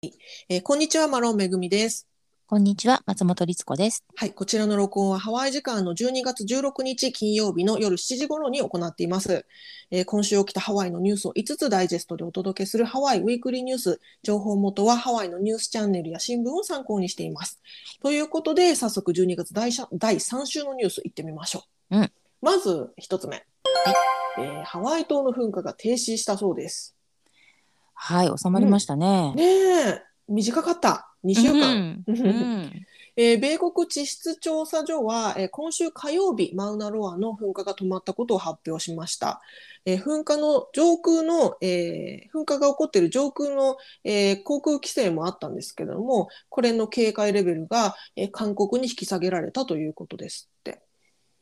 えーこんにちは、マロンめぐみです。こんにちは、松本律子です。はい、こちらの録音はハワイ時間の12月16日金曜日の夜7時頃に行っています。えー今週起きたハワイのニュースを5つダイジェストでお届けするハワイウィークリーニュース。情報元はハワイのニュースチャンネルや新聞を参考にしています。ということで、早速12月第3第3週のニュース行ってみましょう。うんまず1つ目、えーハワイ島の噴火が停止したそうです。はい、収まりましたね。ねえ、短かった。2週間。うんうんえー米国地質調査所は、えー今週火曜日、マウナロアの噴火が止まったことを発表しました。えー噴火の上空の、えー噴火が起こっている上空の、えー航空規制もあったんですけれども、これの警戒レベルが、えー勧告に引き下げられたということですって。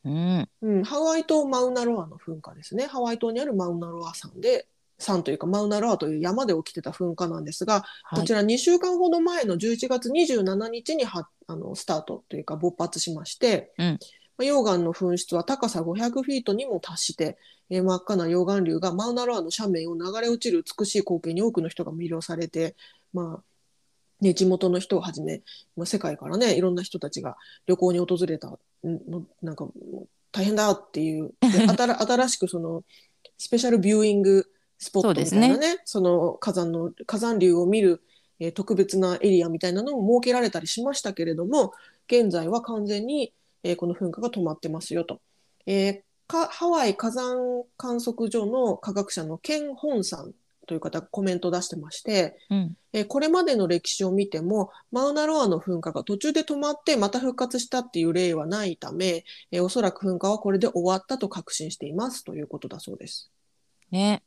うんうん、ハワイ島マウナロアの噴火ですね。ハワイ島にあるマウナロア山で、山というかマウナロアという山で起きてた噴火なんですが、はい。こちら2週間ほど前の11月27日にはあのスタートというか勃発しまして、うん。まあ溶岩の噴出は高さ500フィートにも達して、えー真っ赤な溶岩流がマウナロアの斜面を流れ落ちる美しい光景に多くの人が魅了されて、まあね、地元の人をはじめ、まあ、世界からねいろんな人たちが旅行に訪れたなんか大変だっていう 新しくそのスペシャルビューイングスポットみたいなそうねその火山の火山流を見る、えー特別なエリアみたいなのも設けられたりしましたけれども現在は完全に、えーこの噴火が止まってますよと。えーかハワイ火山観測所の科学者のケン・ホンさんという方がコメントを出してまして、うんえーこれまでの歴史を見てもマウナロアの噴火が途中で止まってまた復活したっていう例はないため、えーおそらく噴火はこれで終わったと確信していますということだそうです。ね、うん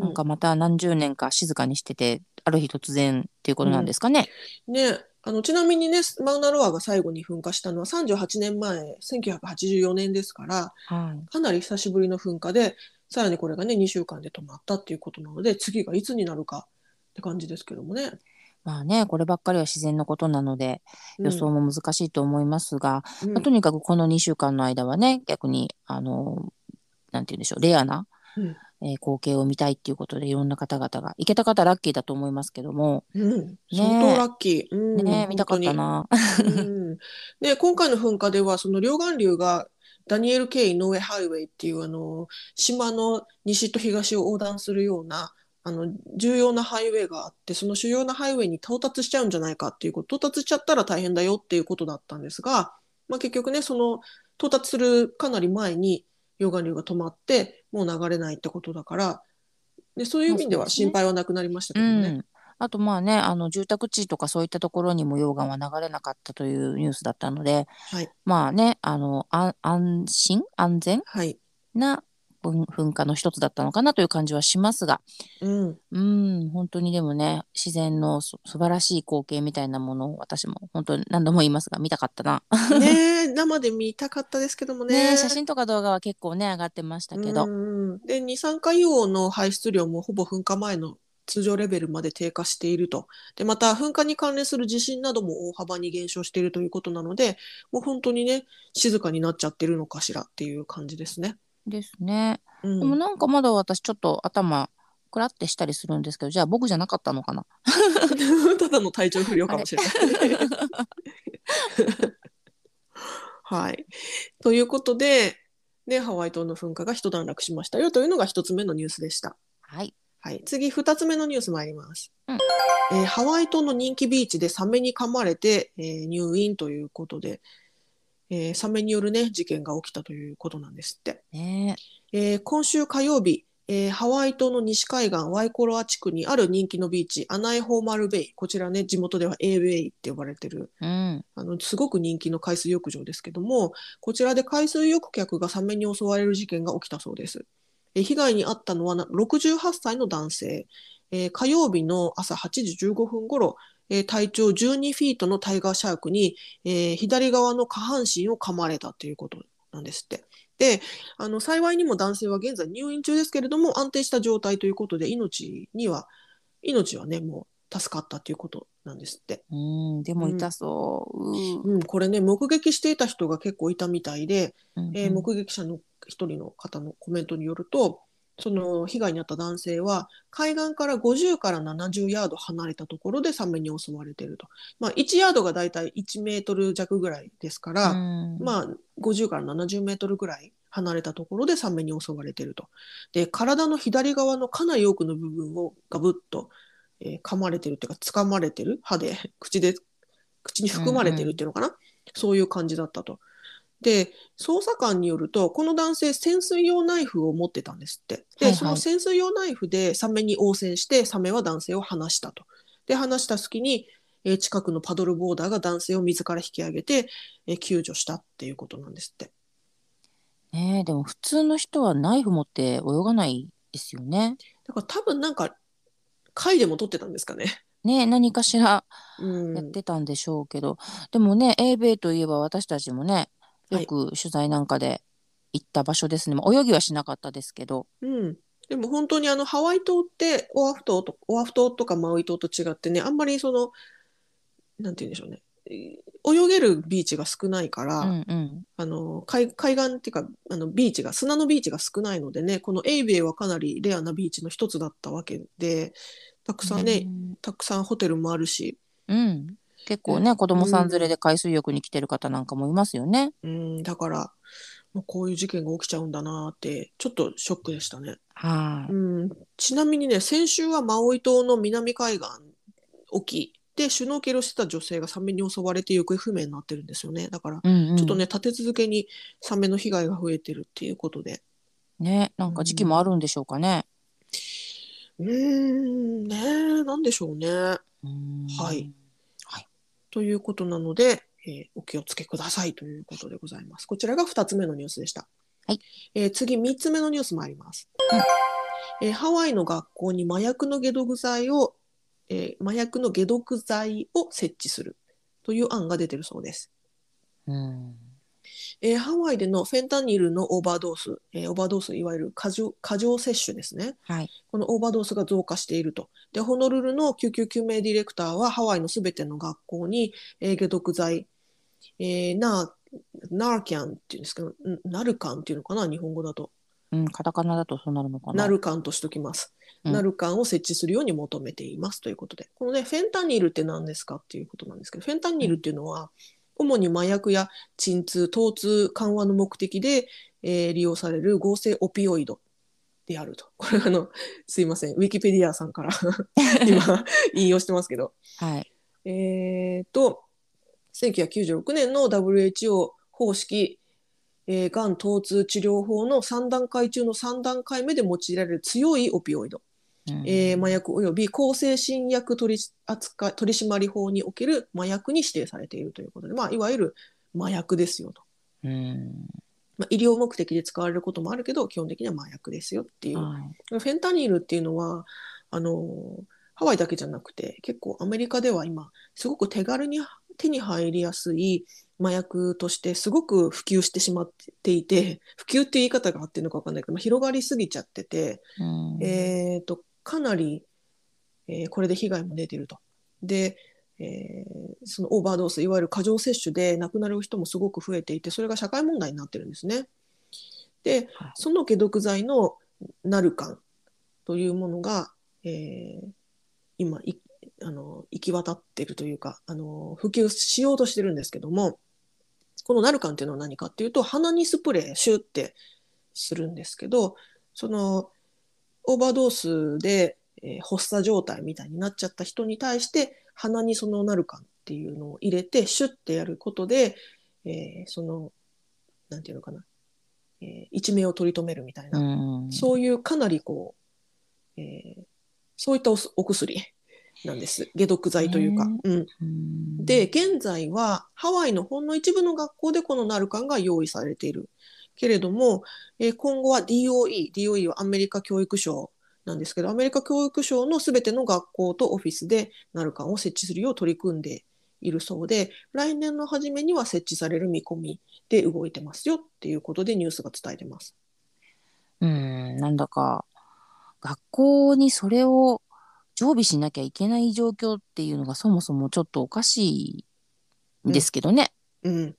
なんかまた何十年か静かにしてて、ある日突然っていうことなんですかね。ね、あのちなみにねマウナロアが最後に噴火したのは38年前1984年ですからはい。かなり久しぶりの噴火でさらにこれがね2週間で止まったっていうことなので次がいつになるかって感じですけどもね。まあね、こればっかりは自然のことなので、うん予想も難しいと思いますが、うんまあとにかくこの2週間の間はね、逆に、あの、なんて言うんでしょう、レアな、うんえー光景を見たいっていうことで、いろんな方々が、行けた方ラッキーだと思いますけども、うん、相当ラッキー。うんね、見たかった。な。うん、で今回の噴火ではその溶岩流がダニエル・ K・イノウエ・ハイウェイっていうあの島の西と東を横断するようなあの重要なハイウェイがあってその主要なハイウェイに到達しちゃうんじゃないかっていうこと到達しちゃったら大変だよっていうことだったんですが、まあ、結局ねその到達するかなり前に溶岩流が止まってもう流れないってことだから。でそういう意味では心配はなくなりましたけうどね。ん。あとまあね、あの住宅地とかそういったところにも溶岩は流れなかったというニュースだったので、はい、まあね、あの安安心？安全？はい。な噴噴火の一つだったのかなという感じはしますが、うんうん、本当にでもね、自然のそ素晴らしい光景みたいなものを私も本当に何度も言いますが見たかったな。ねえ生で見たかったですけどもね。ね写真とか動画は結構ね上がってましたけど、で二酸化硫黄の排出量もほぼ噴火前の通常レベルまで低下していると。でまた噴火に関連する地震なども大幅に減少しているということなのでもう本当にね静かになっちゃってるのかしらっていう感じですね。ですね。うんでもなんかまだ私ちょっと頭くらってしたりするんですけど、じゃあ僕じゃなかったのかな？ただの体調不良かもしれない。はい。ということで、で、ハワイ島の噴火が一段落しましたよというのが一つ目のニュースでした。はい。はい、次2つ目のニュース参ります、うんえーハワイ島の人気ビーチでサメに噛まれて、えー入院ということで、えーサメによる、ね、事件が起きたということなんですって、ね。えー今週火曜日、えーハワイ島の西海岸ワイコロア地区にある人気のビーチアナイホーマルベイ。こちらね地元では A ベイって呼ばれてる。うん。あのすごく人気の海水浴場ですけどもこちらで海水浴客がサメに襲われる事件が起きたそうです。え被害に遭ったのはな68歳の男性、えー火曜日の朝8時15分ごろ、えー体長12フィートのタイガーシャークに、えー左側の下半身を噛まれたということなんですって。であの幸いにも男性は現在入院中ですけれども安定した状態ということで命には命はねもう助かったということなんですって。うん、でも痛そう。ううん、これね目撃していた人が結構いたみたいで、んえー目撃者の一人の方のコメントによるとその被害に遭った男性は海岸から50から70ヤード離れたところでサメに襲われていると。まあ、1ヤードがだいたい1メートル弱ぐらいですから、うんまあ、50から70メートルぐらい離れたところでサメに襲われていると。で、体の左側のかなり多くの部分をガブッと、えー噛まれてるっていうか、掴まれてる歯で、口で、口に含まれてるっていうのかな、そういう感じだったと。で、捜査官によると、この男性、潜水用ナイフを持ってたんですって。で、はいはいその潜水用ナイフでサメに応戦して、サメは男性を離したと。で、離した隙に、えー近くのパドルボーダーが男性を水から引き上げて、えー救助したっていうことなんですって。ねえでも普通の人はナイフ持って泳がないですよね。だから多分なんか、貝でも取ってたんですかね。ねえ何かしらうん。やってたんでしょうけど、でもね英米といえば私たちもねはいよく取材なんかで行った場所ですね、まあ泳ぎはしなかったですけど。うん。でも本当にあのハワイ島ってオアフ島とオアフ島とかマウイ島と違ってねあんまりそのなんて言うんでしょうね。えー泳げるビーチが少ないから、うんうん。あの海海岸っていうかあのビーチが砂のビーチが少ないのでねこのエイベイはかなりレアなビーチの一つだったわけでたくさんね、たくさんホテルもあるし、うん、うん結構ね子供さん連れで海水浴に来てる方なんかもいますよね。うん、だからもうこういう事件が起きちゃうんだなってちょっとショックでしたね。はい、うん、ちなみにね、先週はマウイ島の南海岸沖でシュノーケルをしてた女性がサメに襲われて行方不明になってるんですよね。だから、うんうん、ちょっとね、立て続けにサメの被害が増えてるっていうことで。ねなんか時期もあるんでしょうかね。うーん、ねえ、なんでしょうね。うんはいということなので、えーお気をつけくださいということでございます。こちらが2つ目のニュースでした。はいえー次、3つ目のニュース参ります。えーハワイの学校に麻薬の解毒剤を、えー麻薬の解毒剤を設置するという案が出てるそうです。うんえーハワイでのフェンタニルのオーバードース、えーオーバードースいわゆる過剰過剰摂取ですね。はいこのオーバードースが増加していると。で、ホノルルの救急救命ディレクターはハワイのすべての学校に、えー解毒剤、えーナー、ナーキャンっていうんですけど、んナルカンっていうのかな、日本語だと。うん、カタカナだとそうなるのかな。ナルカンとしときます。うんナルカンを設置するように求めていますということで。このね、フェンタニルって何ですかっていうことなんですけど、フェンタニルっていうのは、主に麻薬や鎮痛、疼痛緩和の目的で、えー利用される合成オピオイドであると。これあの、すいません、ウィキペディアさんから 今引用してますけど。はい。えー、と、1996年の WHO 方式、えー、がん疼痛治療法の3段階中の3段階目で用いられる強いオピオイド、うん。えー麻薬及び向精神薬取扱取締法における麻薬に指定されているということで、まあ、いわゆる麻薬ですよと。うん。まあ、医療目的で使われることもあるけど、基本的には麻薬ですよっていう。はい。フェンタニルっていうのはあのハワイだけじゃなくて結構アメリカでは今すごく手軽に手に入りやすい麻薬としてすごく普及してしまっていて普及っていう言い方が合ってるのか分かんないけど、まあ、広がりすぎちゃってて、うん。えー、とかなり、えーこれで被害も出てると。でえーそのオーバードースいわゆる過剰摂取で亡くなる人もすごく増えていてそれが社会問題になってるんですね。ではいその解毒剤のナルカンというものが、えー今いあの行き渡っているというかあの普及しようとしてるんですけどもこのナルカンっていうのは何かっていうと鼻にスプレーシュってするんですけどそのオーバードースで、えー発作状態みたいになっちゃった人に対して鼻にそのナルカンっていうのを入れてシュッてやることで、えーそのなんていうのかな、えー一命を取り留めるみたいな、うん。そういうかなりこう、えーそういったおすお薬なんです。解毒剤というか。うん。で現在はハワイのほんの一部の学校でこのナルカンが用意されているけれども、えー今後は DOE、DOE はアメリカ教育省なんですけど、アメリカ教育省のすべての学校とオフィスでナルカンを設置するよう取り組んでいるそうで、来年の初めには設置される見込みで動いてますよっていうことでニュースが伝えてます。うんなんだか学校にそれを常備しなきゃいけない状況っていうのがそもそもちょっとおかしいんですけどね。うん。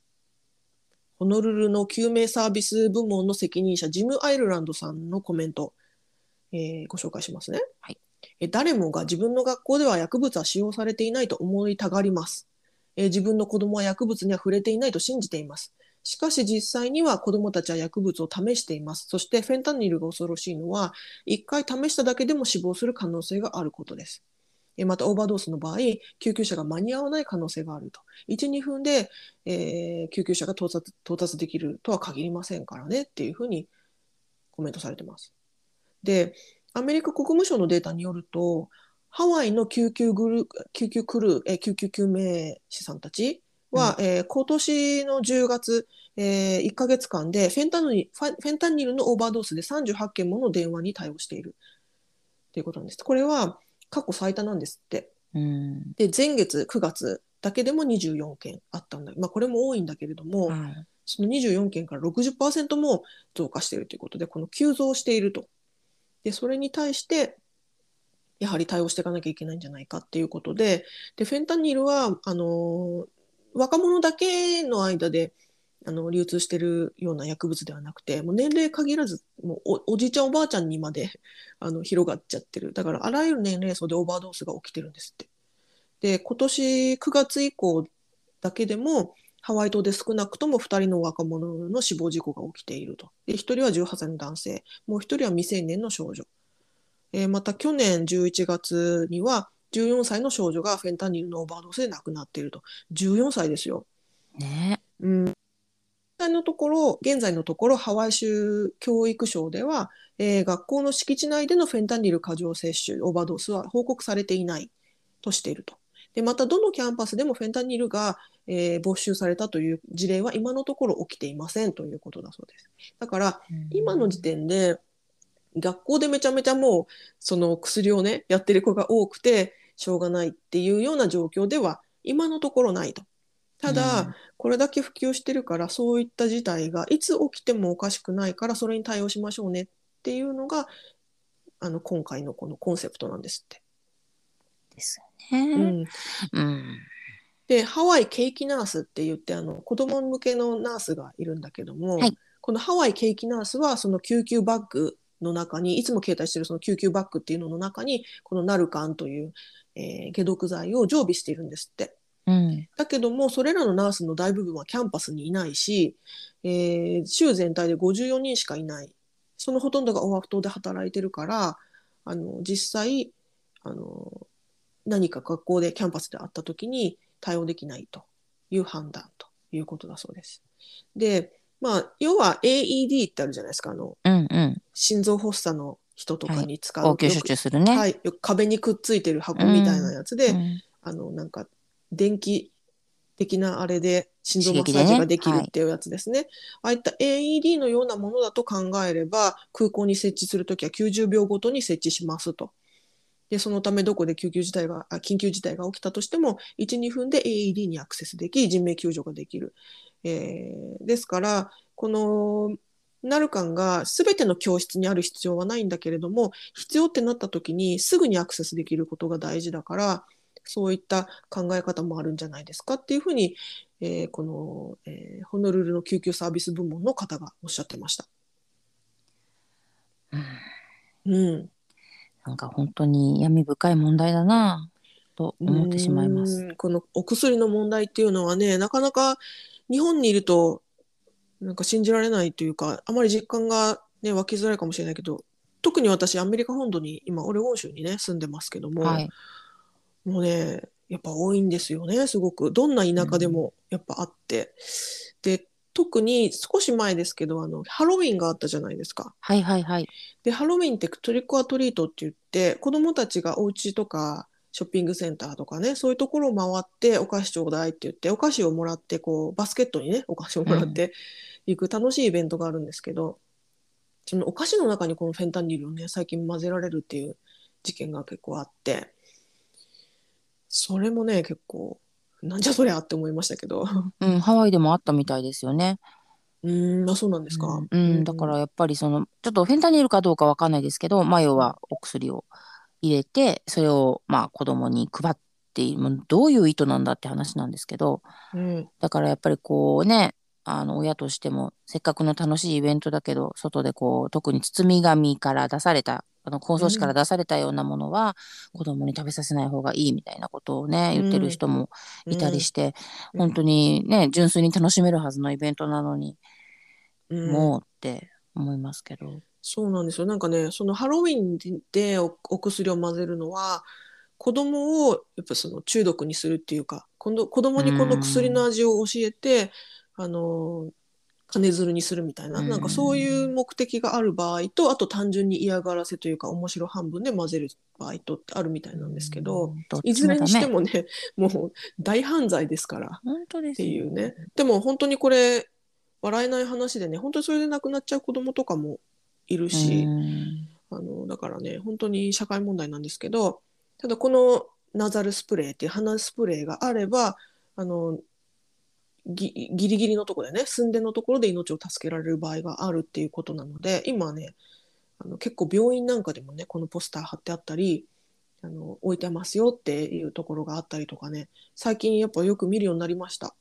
ホノルルの救命サービス部門の責任者、ジム・アイルランドさんのコメント。えーご紹介しますね。はいえ誰もが自分の学校では薬物は使用されていないと思いたがります。えー自分の子供は薬物には触れていないと信じています。しかし実際には子供たちは薬物を試しています。そしてフェンタニルが恐ろしいのは、一回試しただけでも死亡する可能性があることです。えーまたオーバードースの場合、救急車が間に合わない可能性があると。1、2分で、えー救急車が到達到達できるとは限りませんからねっていうふうにコメントされてます。で、アメリカ国務省のデータによると、ハワイの救急グル救急クルー、えー救急救命士さんたちは、えー今年の10月、え1ヶ月間でフェンタニルファフェンタニルのオーバードースで38件もの電話に対応しているということなんです。これは過去最多なんですって。うん。で、前月9月だけでも24件あったんだ。まあ、これも多いんだけれども、はい。その24件から60%も増加しているということで、この急増していると。で、それに対して、やはり対応していかなきゃいけないんじゃないかっていうことで、で、フェンタニルは、あの、若者だけの間で、あの、流通しているような薬物ではなくて、もう年齢限らず、もうおおじいちゃんおばあちゃんにまで、あの、広がっちゃってる。だから、あらゆる年齢層でオーバードースが起きてるんですって。で、今年9月以降だけでも、ハワイ島で少なくとも2人の若者の死亡事故が起きていると。で、1人は18歳の男性、もう1人は未成年の少女。えーまた去年11月には14歳の少女がフェンタニルのオーバードースで亡くなっていると。14歳ですよ。ね。うん。現在のところ、現在のところ、ハワイ州教育省では、えー学校の敷地内でのフェンタニル過剰摂取、オーバードースは報告されていないとしていると。で、また、どのキャンパスでもフェンタニルが、えー没収されたという事例は今のところ起きていませんということだそうです。だから、今の時点で、学校でめちゃめちゃもう、その薬をね、やってる子が多くて、しょうがないっていうような状況では、今のところないと。ただ、うんこれだけ普及してるから、そういった事態がいつ起きてもおかしくないから、それに対応しましょうねっていうのが、あの、今回のこのコンセプトなんですって。ですうよね。ん。うん。で、ハワイケーキナースって言って、あの、子供向けのナースがいるんだけども、はいこのハワイケーキナースは、その救急バッグの中に、いつも携帯してるその救急バッグっていうのの中に、このナルカンという、えー解毒剤を常備しているんですって。うん。だけども、それらのナースの大部分はキャンパスにいないし、えー州全体で54人しかいない。そのほとんどがオアフ島で働いてるから、あの、実際、あの、何か学校でキャンパスであった時に対応できないという判断ということだそうです。で、まあ、要は AED ってあるじゃないですか。あの、うんうん。心臓発作の人とかに使う。応急処置するね。はい、壁にくっついてる箱みたいなやつで、うんあの、なんか、電気的なあれで心臓マッサージができるっていうやつですね。ああいった AED のようなものだと考えれば、空港に設置するときは90秒ごとに設置しますと。で、そのためどこで救急事態が、あ緊急事態が起きたとしても、1、2分で AED にアクセスでき、人命救助ができる。えーですから、この、ナルカンが全ての教室にある必要はないんだけれども、必要ってなった時にすぐにアクセスできることが大事だから、そういった考え方もあるんじゃないですかっていうふうに、えーこの、えーホノルルの救急サービス部門の方がおっしゃってました。うんうん。なんか本当に闇深い問題だなと思ってしまいます。うんこのお薬の問題っていうのはね、なかなか日本にいると、なんか信じられないというか、あまり実感がね、湧きづらいかもしれないけど、特に私、アメリカ本土に、今、オレゴン州にね、住んでますけども、はい。もうね、やっぱ多いんですよね、すごく。どんな田舎でもやっぱあって。で、特に少し前ですけど、あの、ハロウィンがあったじゃないですか。はいはいはい。で、ハロウィンってトリックアトリートって言って、子供たちがお家とか、ショッピングセンターとかね、そういうところを回って、お菓子ちょうだいって言って、お菓子をもらって、こう、バスケットにね、お菓子をもらっていく楽しいイベントがあるんですけど、そのお菓子の中にこのフェンタニルをね、最近混ぜられるっていう事件が結構あって、それもね、結構、なんじゃそりゃって思いましたけど。うん、ハワイでもあったみたいですよね。うーん、あ、そうなんですか。うん、うんだからやっぱりそのちょっとフェンタニルかどうかわかんないですけど、まあ、要はお薬を入れてそれをまあ子供に配っているもうどういう意図なんだって話なんですけどうん、だからやっぱりこうねあの親としてもせっかくの楽しいイベントだけど外でこう特に包み紙から出されたあの包装紙から出されたようなものは、子供に食べさせない方がいいみたいなことをね、言ってる人もいたりして、うん。本当にね純粋に楽しめるはずのイベントなのに、うん。もうって思いますけど。そうなんですよ。なんかね、そのハロウィンでおお薬を混ぜるのは、子供をやっぱその中毒にするっていうか、今度子供にこの薬の味を教えて、あの、金づるにするみたいな、うんなんかそういう目的がある場合と、あと単純に嫌がらせというか、面白半分で混ぜる場合とってあるみたいなんですけど、うん、どっいずれにしてもね、もう大犯罪ですから。本当ですよっていうね。でも本当にこれ、笑えない話でね、本当にそれで亡くなっちゃう子供とかもいるし、うん。あのだからね、本当に社会問題なんですけど、ただこのナザルスプレーっていう鼻スプレーがあれば、あのぎギリギリのところでね、寸出のところで命を助けられる場合があるっていうことなので、今はね、あの結構病院なんかでもね、このポスター貼ってあったり、あの置いてますよっていうところがあったりとかね、最近やっぱよく見るようになりました。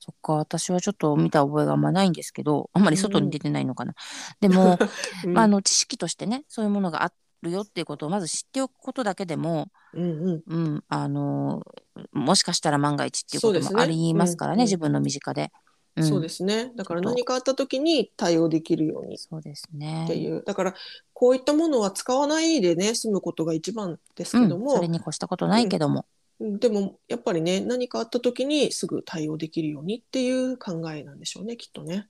そっか、私はちょっと見た覚えがあんまないんですけど、あんまり外に出てないのかな。でも、うんまあ、あの知識としてね、そういうものがあるよっていうことをまず知っておくことだけでも、うんうんうん、あのもしかしたら万が一っていうこともありますからね、うんうん自分の身近で。んそうですね。だから何かあった時に対応できるようにそうですね。っていう。だからこういったものは使わないでね、済むことが一番ですけうん、ども、それに越したことないけども、うんでもやっぱりね、何かあった時にすぐ対応できるようにっていう考えなんでしょうね、きっとね。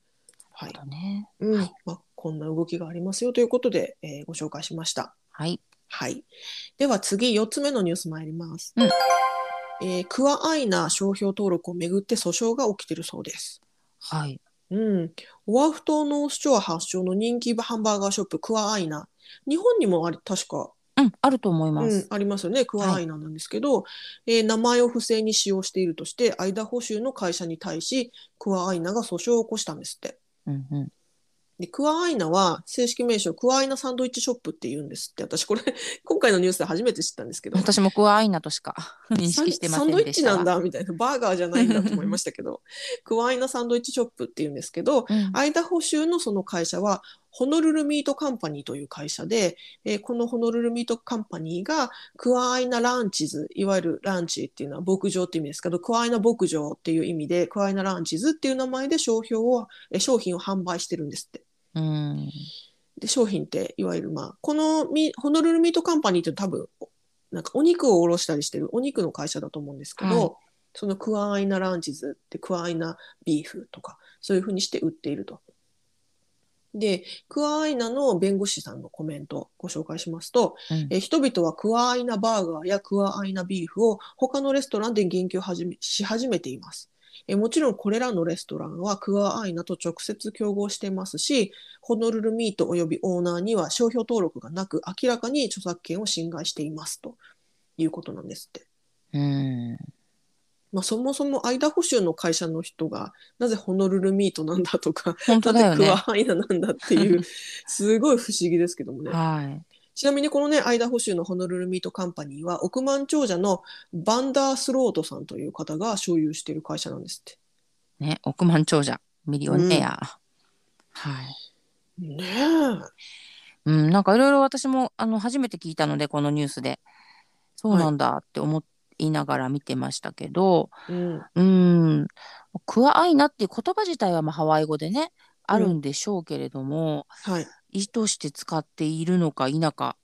はい。とね。うんはいまあ、こんな動きがありますよということで、えーご紹介しました。はい。はい。では次、4つ目のニュース参ります。うんえークアアイナ商標登録をめぐって訴訟が起きているそうです。はい。うん、オアフ島ノースショア発祥の人気ハンバーガーショップクアアイナ日本にもあり確か、うん、あると思いまうんす。、ありますよねクアアイナなんですけど、えー名前を不正に使用しているとしてアイダホ州の会社に対しクアアイナが訴訟を起こしたんですって。うんうん。でクアアイナは正式名称クアアイナサンドイッチショップって言うんですって私これ 今回のニュースで初めて知ったんですけど私もクワアイナとしか認識してませサンドイッチ。なんだみたいなバーガーじゃないんだと思いましたけど クアアイナサンドイッチショップって言うんですけどうんアイダホ州のその会社はホノルルミートカンパニーという会社で、えーこのホノルルミートカンパニーがクアアイナランチズいわゆるランチっていうのは牧場って意味ですけどクアアイナ牧場っていう意味でクアアイナランチズっていう名前で商標をえー商品を販売してるんですって。うん。で商品っていわゆるまあこのミホノルルミートカンパニーって多分なんかお肉を卸したりしてるお肉の会社だと思うんですけど、はいそのクアアイナランチズってクアアイナビーフとかそういうふうにして売っていると。でクアアイナの弁護士さんのコメントをご紹介しますと、うんえ人々はクアアイナバーガーやクアアイナビーフを他のレストランで言及始めし始めています。えもちろんこれらのレストランはクアアイナと直接競合していますし、ホノルルミート及びオーナーには商標登録がなく、明らかに著作権を侵害していますということなんですって。うん。まあ、そもそもアイダホ州の会社の人がなぜホノルルミートなんだとか、本当だよね。クアアイナなんだっていう、すごい不思議ですけどもね。はい。ちなみにこのね、アイダホ州のホノルルミートカンパニーは億万長者のバンダースロートさんという方が所有している会社なんですって。ね、億万長者、ミリオネア。はい。ねえ。うん、なんかいろいろ私もあの初めて聞いたので、このニュースで。そうなんだって思いながら見てましたけど、うん。うん、クワアイナっていう言葉自体はまあハワイ語でね、あるんでしょうけれども、はい。意図して使っているのか否か。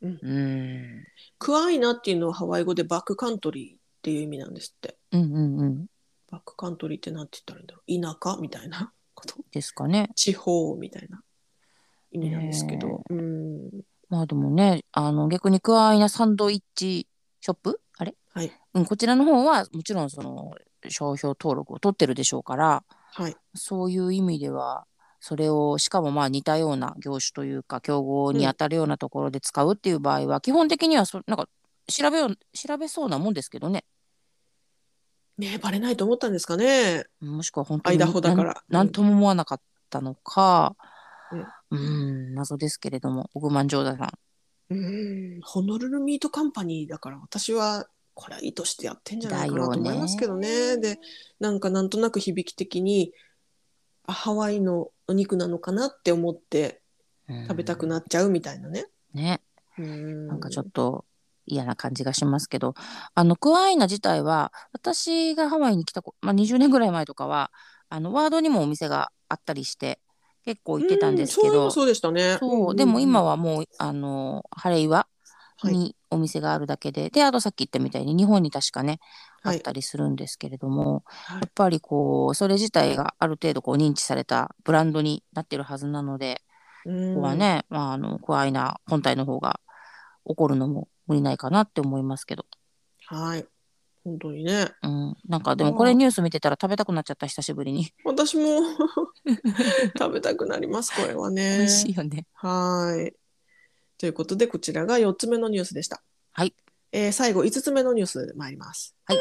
うんうん。クアイナっていうのはハワイ語でバックカントリーっていう意味なんですって。うんうんうん。バックカントリーってなんて言ったらいいんだろう。田舎みたいなこと。ですかね。地方みたいな意味なんですけど。うん。まあでもね、あの逆にクワアイナサンドイッチショップあれ？はい。うん、こちらの方はもちろんその商標登録を取ってるでしょうから、はい。そういう意味では、それをしかもまあ似たような業種というか競合に当たるようなところで使うっていう場合は、基本的にはそなんか調べよう調べそうなもんですけどね。ねえバレないと思ったんですかね。もしくは本当にアイダホだから。なん。なんとも思わなかったのか。うん。うん謎ですけれども億万長者さんうん。ホノルルミートカンパニーだから私はこれは意図してやってんじゃないかなと思いますけどね。ねで、なんかなんとなく響き的にあハワイのお肉なのかなって思ってうん食べたくなっちゃうみたいなね。ね。うんなんかちょっと嫌な感じがしますけど、あの、クアイナ自体は、私がハワイに来たこ、まあ、20年ぐらい前とかは、あの、ワードにもお店があったりして、結構行ってたんですけど、うんそうでしたね。そう、でも今は、はもう、あの、晴れ岩はい。にお店があるだけで、で、あとさっき言ったみたいに日本に確かね、あはい。ったりするんですけれども、はい。やっぱりこう、それ自体がある程度こう認知されたブランドになってるはずなので、うん。ここはね、まあ、あの、クアイナ本体の方が起こるのも無理ないかなって思いますけど。はい。本当にね。うん。なんかでもこれニュース見てたら食べたくなっちゃった、久しぶりに。私も 食べたくなります、これはね。美味しいよね。はい。ということで、こちらが4つ目のニュースでした。はい。えー最後、5つ目のニュース参ります。はい。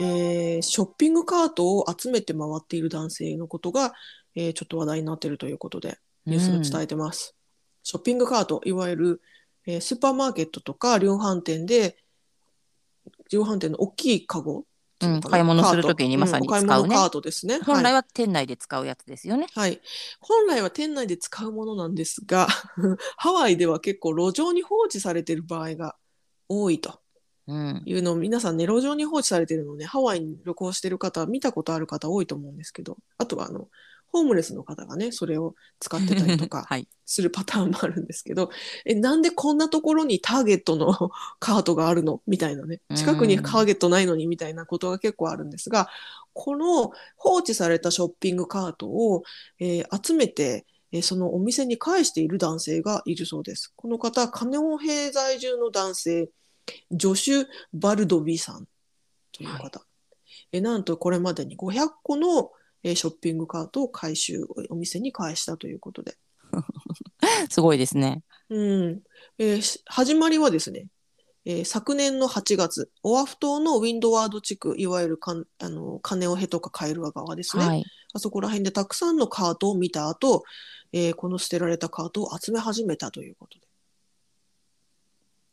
えーショッピングカートを集めて回っている男性のことが、えーちょっと話題になっているということで、ニュースが伝えてます。ショッピングカート、いわゆる、えースーパーマーケットとか量販店で、量販店の大きいカゴ、うん買い物する時にまさに使うねんお買い物カートですね。本来は店内で使うやつですよね。はい。本来は店内で使うものなんですが、ハワイでは結構路上に放置されている場合が多いとうん。いうのを皆さんね、路上に放置されているのをね、ハワイに旅行してる方、見たことある方多いと思うんですけど、あとはあの、ホームレスの方がね、それを使ってたりとか はい。するパターンもあるんですけど、え、なんでこんなところにターゲットのカートがあるの？みたいなね、近くにターゲットないのにみたいなことが結構あるんですが、この放置されたショッピングカートを、えー集めて、えーそのお店に返している男性がいるそうです。この方、カネオ兵在住の男性、ジョシュ・バルドビさんという方。えーなんとこれまでに500個の、えーショッピングカートを回収、お店に返したということで。すごいですね。うんえーし始まりはですね、えー昨年の8月、オアフ島のウィンドワード地区、いわゆるかんあのカネオヘとかカエルア川ですね、はい。あそこら辺でたくさんのカートを見た後、えーこの捨てられたカートを集め始めたということで。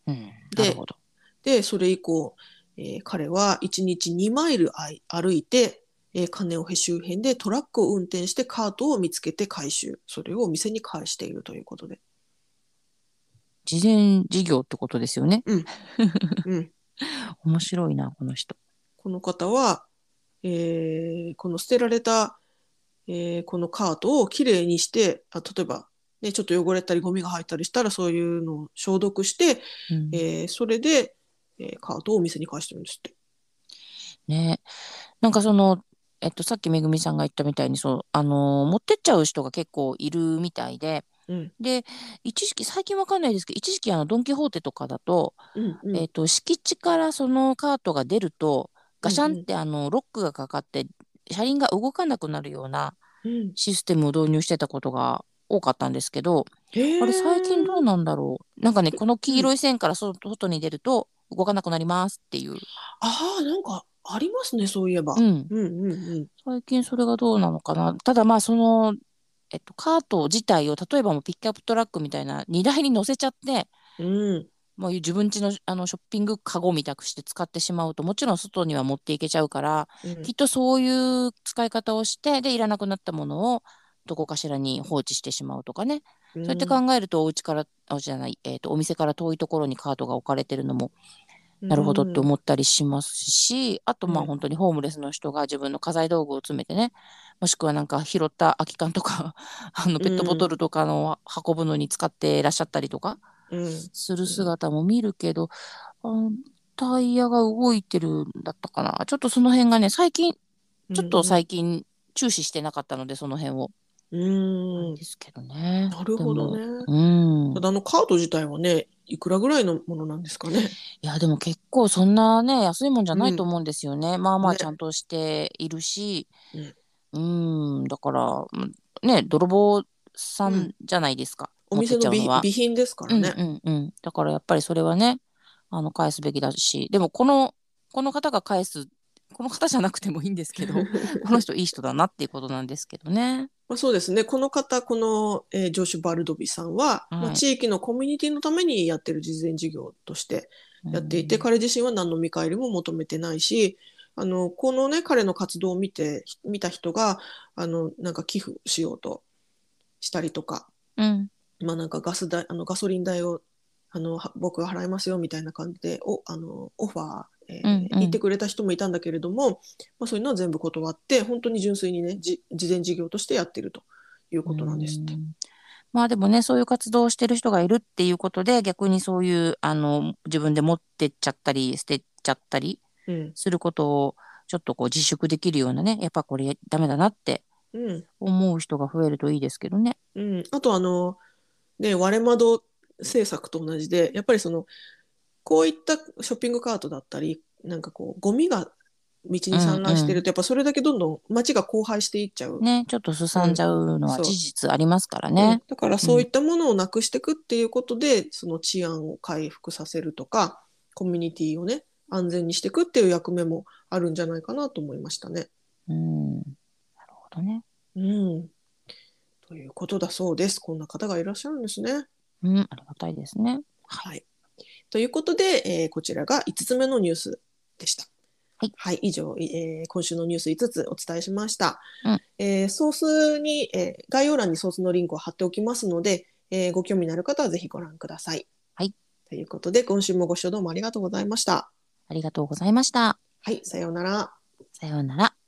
うん。でなるほど。で、それ以降、えー彼は1日2マイル歩いて、えーカネオヘ周辺でトラックを運転してカートを見つけて回収、それを店に返しているということで。事前事業ってことですよね。うん 面白いな、この人。この方は、えーこの捨てられた、えーこのカートをきれいにしてあ例えば、ね、ちょっと汚れたりゴミが入ったりしたらそういうのを消毒して、うんえーそれで、えーカートをお店に返してるんですって。ねなんかその、えっと、さっきめぐみさんが言ったみたいに、そう、あのー持ってっちゃう人が結構いるみたいで、うん。で、一時期、最近わかんないですけど、一時期、あの、ドン・キホーテとかだと、うんうん。えっと、敷地からそのカートが出ると、ガシャンって、あの、ロックがかかって、車輪が動かなくなるようなうん。システムを導入してたことが多かったんですけど、あれ、最近どうなんだろう？なんかね、この黄色い線から外外に出ると、動かなくなりますっていう。ああなんかありますねそういえば。うん。うんうんうん最近それがどうなのかな。ただまあその、えっと、カート自体を例えばもうピックアップトラックみたいな荷台に乗せちゃって、うんもう自分家のあのショッピングカゴみたくして使ってしまうともちろん外には持っていけちゃうから、うんきっとそういう使い方をしてでいらなくなったものをどこかしらに放置してしまうとかね、そうやって考えるとお家からあ家じゃない、えっとお店から遠いところにカートが置かれてるのもなるほどって思ったりしますし、あとまあうん本当にホームレスの人が自分の家財道具を詰めてね、もしくはなんか拾った空き缶とか、あのペットボトルとかの運ぶのに使っていらっしゃったりとかする姿も見るけど、あタイヤが動いてるんだったかな。ちょっとその辺がね、最近、ちょっと最近注視してなかったので、その辺を。うんですけどね。なるほどね。うんた。だあのカート自体はねいくらぐらいのものなんですかね？いや、でも結構そんなね、安いもんじゃないと思うんですよね。まあまあねちゃんとしているし、うん、だから、うんね、泥棒さうんんじゃないですか。お店の備品ですからね。うんうんうん。だからやっぱりそれはね、あの、返すべきだし、でもこの、この方が返す、この方じゃなくてもいいんですけど、この人いい人だなっていうことなんですけどね。まあ、そうですね。この方、この、えージョシュ・バルドビさんは、はいまあ、地域のコミュニティのためにやってる慈善事業としてやっていて、うん彼自身は何の見返りも求めてないし、あのこのね彼の活動を見て見た人があのなんか寄付しようとしたりとか、うん。まあなんかガス代あのガソリン代をあのは僕が払いますよみたいな感じでおあのオファー、えーうんうん。言ってくれた人もいたんだけれども、まあ、そういうのは全部断って本当に純粋にねじ事前事業としてやってるということなんですって。う。ん。まあでもね、そういう活動をしてる人がいるっていうことで、逆にそういう、あの、自分で持ってっちゃったり、捨てちゃったりうん。することを、ちょっとこう自粛できるようなね、やっぱこれダメだなってうん。思う人が増えるといいですけどね。うん、あとあのね割れ窓政策と同じでやっぱりそのこういったショッピングカートだったりなんかこうゴミが道に散乱してると、やっぱそれだけどんどん街が荒廃していっちゃう。ね、ちょっとすさんじゃうのは事実ありますからうんね。だからそういったものをなくしていくっていうことで、その治安を回復させるとかコミュニティをね安全にしていくっていう役目もあるんじゃないかなと思いましたね。うん。なるほどね。うん、ということだそうです。こんな方がいらっしゃるんですね。うん、ありがたいですね。はい。ということで、えーこちらが5つ目のニュースでした。はい。以上、えー今週のニュース5つお伝えしました。うんえーソースに、えー概要欄にソースのリンクを貼っておきますので、えーご興味のある方はぜひご覧ください。はい。ということで、今週もご視聴どうもありがとうございました。ありがとうございました。はい、さようなら。さようなら。